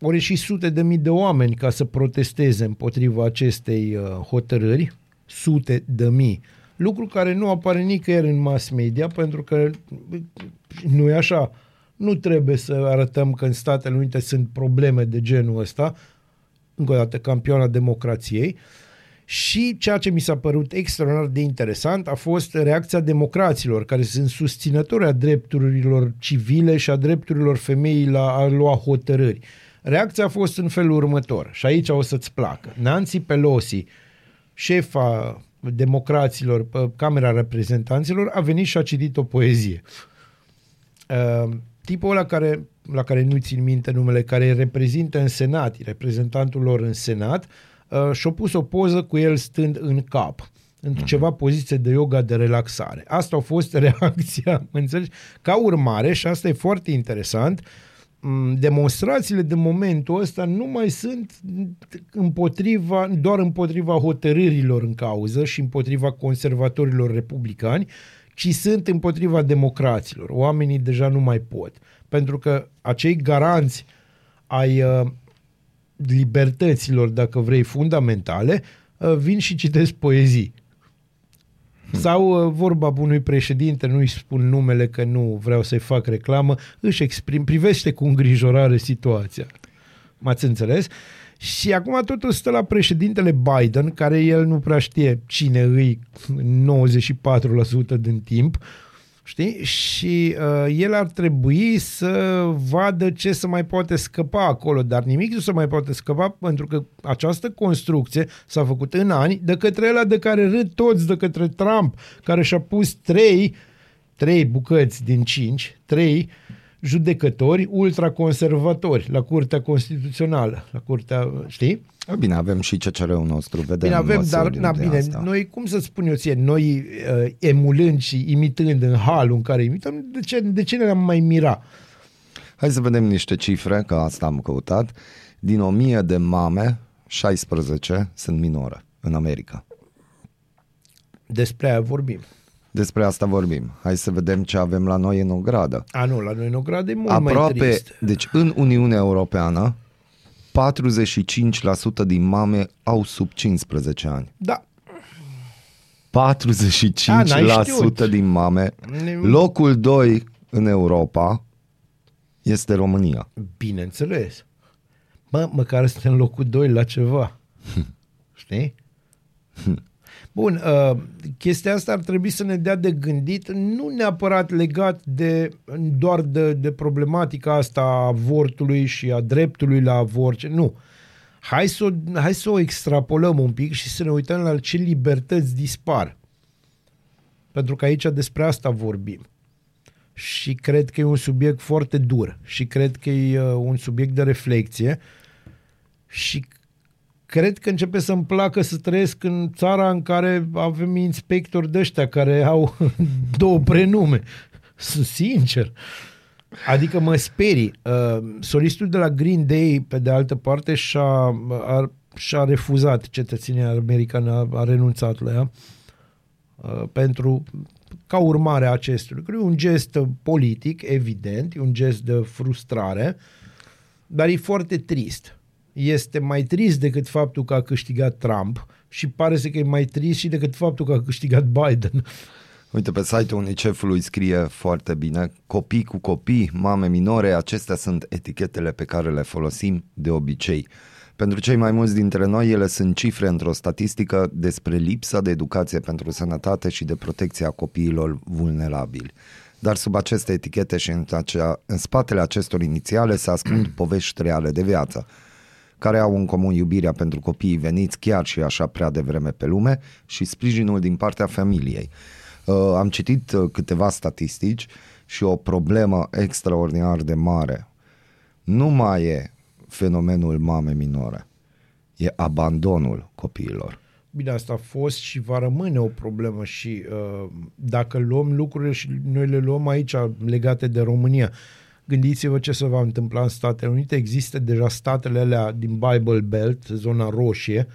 ori și sute de mii de oameni ca să protesteze împotriva acestei uh, hotărâri, sute de mii. Lucru care nu apare nicăieri în mass media, pentru că nu e așa. Nu trebuie să arătăm că în Statele Unite sunt probleme de genul ăsta, încă o dată campioana democrației, și ceea ce mi s-a părut extraordinar de interesant a fost reacția democraților, care sunt susținători a drepturilor civile și a drepturilor femeii la a lua hotărâri. Reacția a fost în felul următor, și aici o să-ți placă. Nancy Pelosi, șefa democraților pe Camera Reprezentanților, a venit și a citit o poezie. Uh, tipul ăla care, la care nu țin minte numele, care reprezintă în Senat, reprezentantul lor în Senat, uh, și-a pus o poză cu el stând în cap în uh-huh. ceva poziție de yoga de relaxare. Asta a fost reacția, mă înțelegi? Ca urmare, și asta e foarte interesant, demonstrațiile de momentul ăsta nu mai sunt împotriva, doar împotriva hotărârilor în cauză și împotriva conservatorilor republicani, ci sunt împotriva democraților. Oamenii deja nu mai pot. Pentru că acei garanți ai uh, libertăților, dacă vrei, fundamentale, uh, vin și citesc poezii. Sau uh, vorba unui președinte, nu-i spun numele că nu vreau să-i fac reclamă, își exprim, privește cu îngrijorare situația. M-ați înțeles? Și acum totul stă la președintele Biden, care el nu prea știe cine îi 94% din timp, Știi? Și uh, el ar trebui să vadă ce să mai poate scăpa acolo, dar nimic nu se mai poate scăpa pentru că această construcție s-a făcut în ani de către ăla de care râd toți, de către Trump, care și-a pus trei, trei bucăți din cinci, trei judecători ultraconservatori la Curtea Constituțională, la Curtea, știi? Bine, avem și CCR-ul nostru, vedem Bine, avem, dar, na, bine, asta. noi, cum să spun eu ție, noi uh, emulând și imitând în halul în care imităm, de ce, de ce ne-am mai mira? Hai să vedem niște cifre, că asta am căutat. Din 1000 de mame, 16 sunt minore în America. Despre aia vorbim. Despre asta vorbim. Hai să vedem ce avem la noi în Ogradă. A, nu, la noi în Ogradă e mult Aproape, mai trist. Deci în Uniunea Europeană, 45% din mame au sub 15 ani. Da. 45% A, din mame. Locul 2 în Europa este România. Bineînțeles. Mă, măcar suntem locul 2 la ceva. Știi? Bun, uh, chestia asta ar trebui să ne dea de gândit, nu neapărat legat de doar de, de problematica asta a avortului și a dreptului la avort, nu. Hai să, o, hai să o extrapolăm un pic și să ne uităm la ce libertăți dispar. Pentru că aici despre asta vorbim. Și cred că e un subiect foarte dur și cred că e uh, un subiect de reflexie și cred că începe să-mi placă să trăiesc în țara în care avem inspectori de ăștia care au două prenume. Sunt sincer. Adică mă sperii. Uh, solistul de la Green Day, pe de altă parte, și-a, a, și-a refuzat cetățenia americană, a, a renunțat la ea uh, pentru ca urmare a acestui lucru. E un gest politic, evident, e un gest de frustrare, dar e foarte trist este mai trist decât faptul că a câștigat Trump și pare să că e mai trist și decât faptul că a câștigat Biden. Uite, pe site-ul UNICEF-ului scrie foarte bine, copii cu copii, mame minore, acestea sunt etichetele pe care le folosim de obicei. Pentru cei mai mulți dintre noi, ele sunt cifre într-o statistică despre lipsa de educație pentru sănătate și de protecție a copiilor vulnerabili. Dar sub aceste etichete și în, acea, în spatele acestor inițiale se ascund povești reale de viață care au în comun iubirea pentru copiii veniți chiar și așa prea devreme pe lume și sprijinul din partea familiei. Uh, am citit uh, câteva statistici și o problemă extraordinar de mare. Nu mai e fenomenul mame minore, e abandonul copiilor. bine, asta a fost și va rămâne o problemă și uh, dacă luăm lucrurile și noi le luăm aici legate de România, gândiți-vă ce se va întâmpla în Statele Unite. Există deja statele alea din Bible Belt, zona roșie,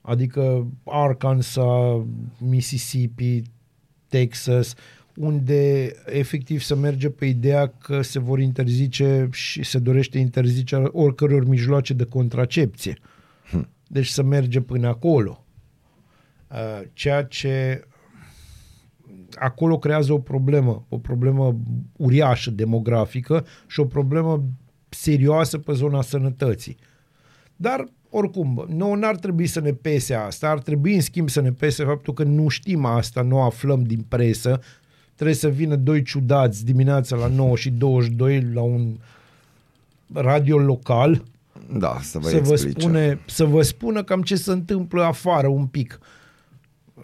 adică Arkansas, Mississippi, Texas, unde efectiv se merge pe ideea că se vor interzice și se dorește interzicerea oricăror mijloace de contracepție. Deci să merge până acolo. Uh, Ceea ce acolo creează o problemă, o problemă uriașă demografică și o problemă serioasă pe zona sănătății. Dar, oricum, nouă n-ar trebui să ne pese asta, ar trebui, în schimb, să ne pese faptul că nu știm asta, nu aflăm din presă, trebuie să vină doi ciudați dimineața la 9 și 22 la un radio local Da, să vă să vă, explice. spune, să vă spună cam ce se întâmplă afară un pic.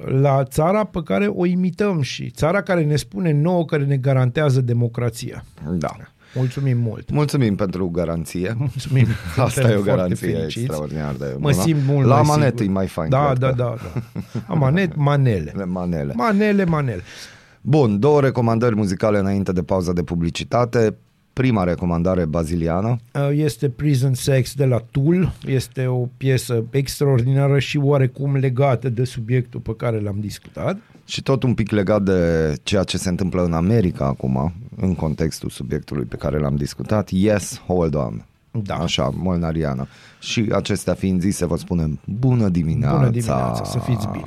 La țara pe care o imităm și țara care ne spune nouă, care ne garantează democrația. Da. Mulțumim mult! Mulțumim pentru garanție. Mulțumim! Asta Suntem e o foarte garanție fericiți. extraordinar de Mă bună. simt mult La mai manet sigur. e mai fain. Da, cred da, că. da, da. Amanet, manele. Manele. Manele, manele. Bun, două recomandări muzicale înainte de pauza de publicitate. Prima recomandare baziliană. Uh, Este Prison Sex de la Tool. Este o piesă extraordinară și oarecum legată de subiectul pe care l-am discutat. Și tot un pic legat de ceea ce se întâmplă în America acum, în contextul subiectului pe care l-am discutat. Yes, hold on. Da. Așa, molnariană. Și acestea fiind zise, vă spunem bună dimineața. Bună dimineața, să fiți bine!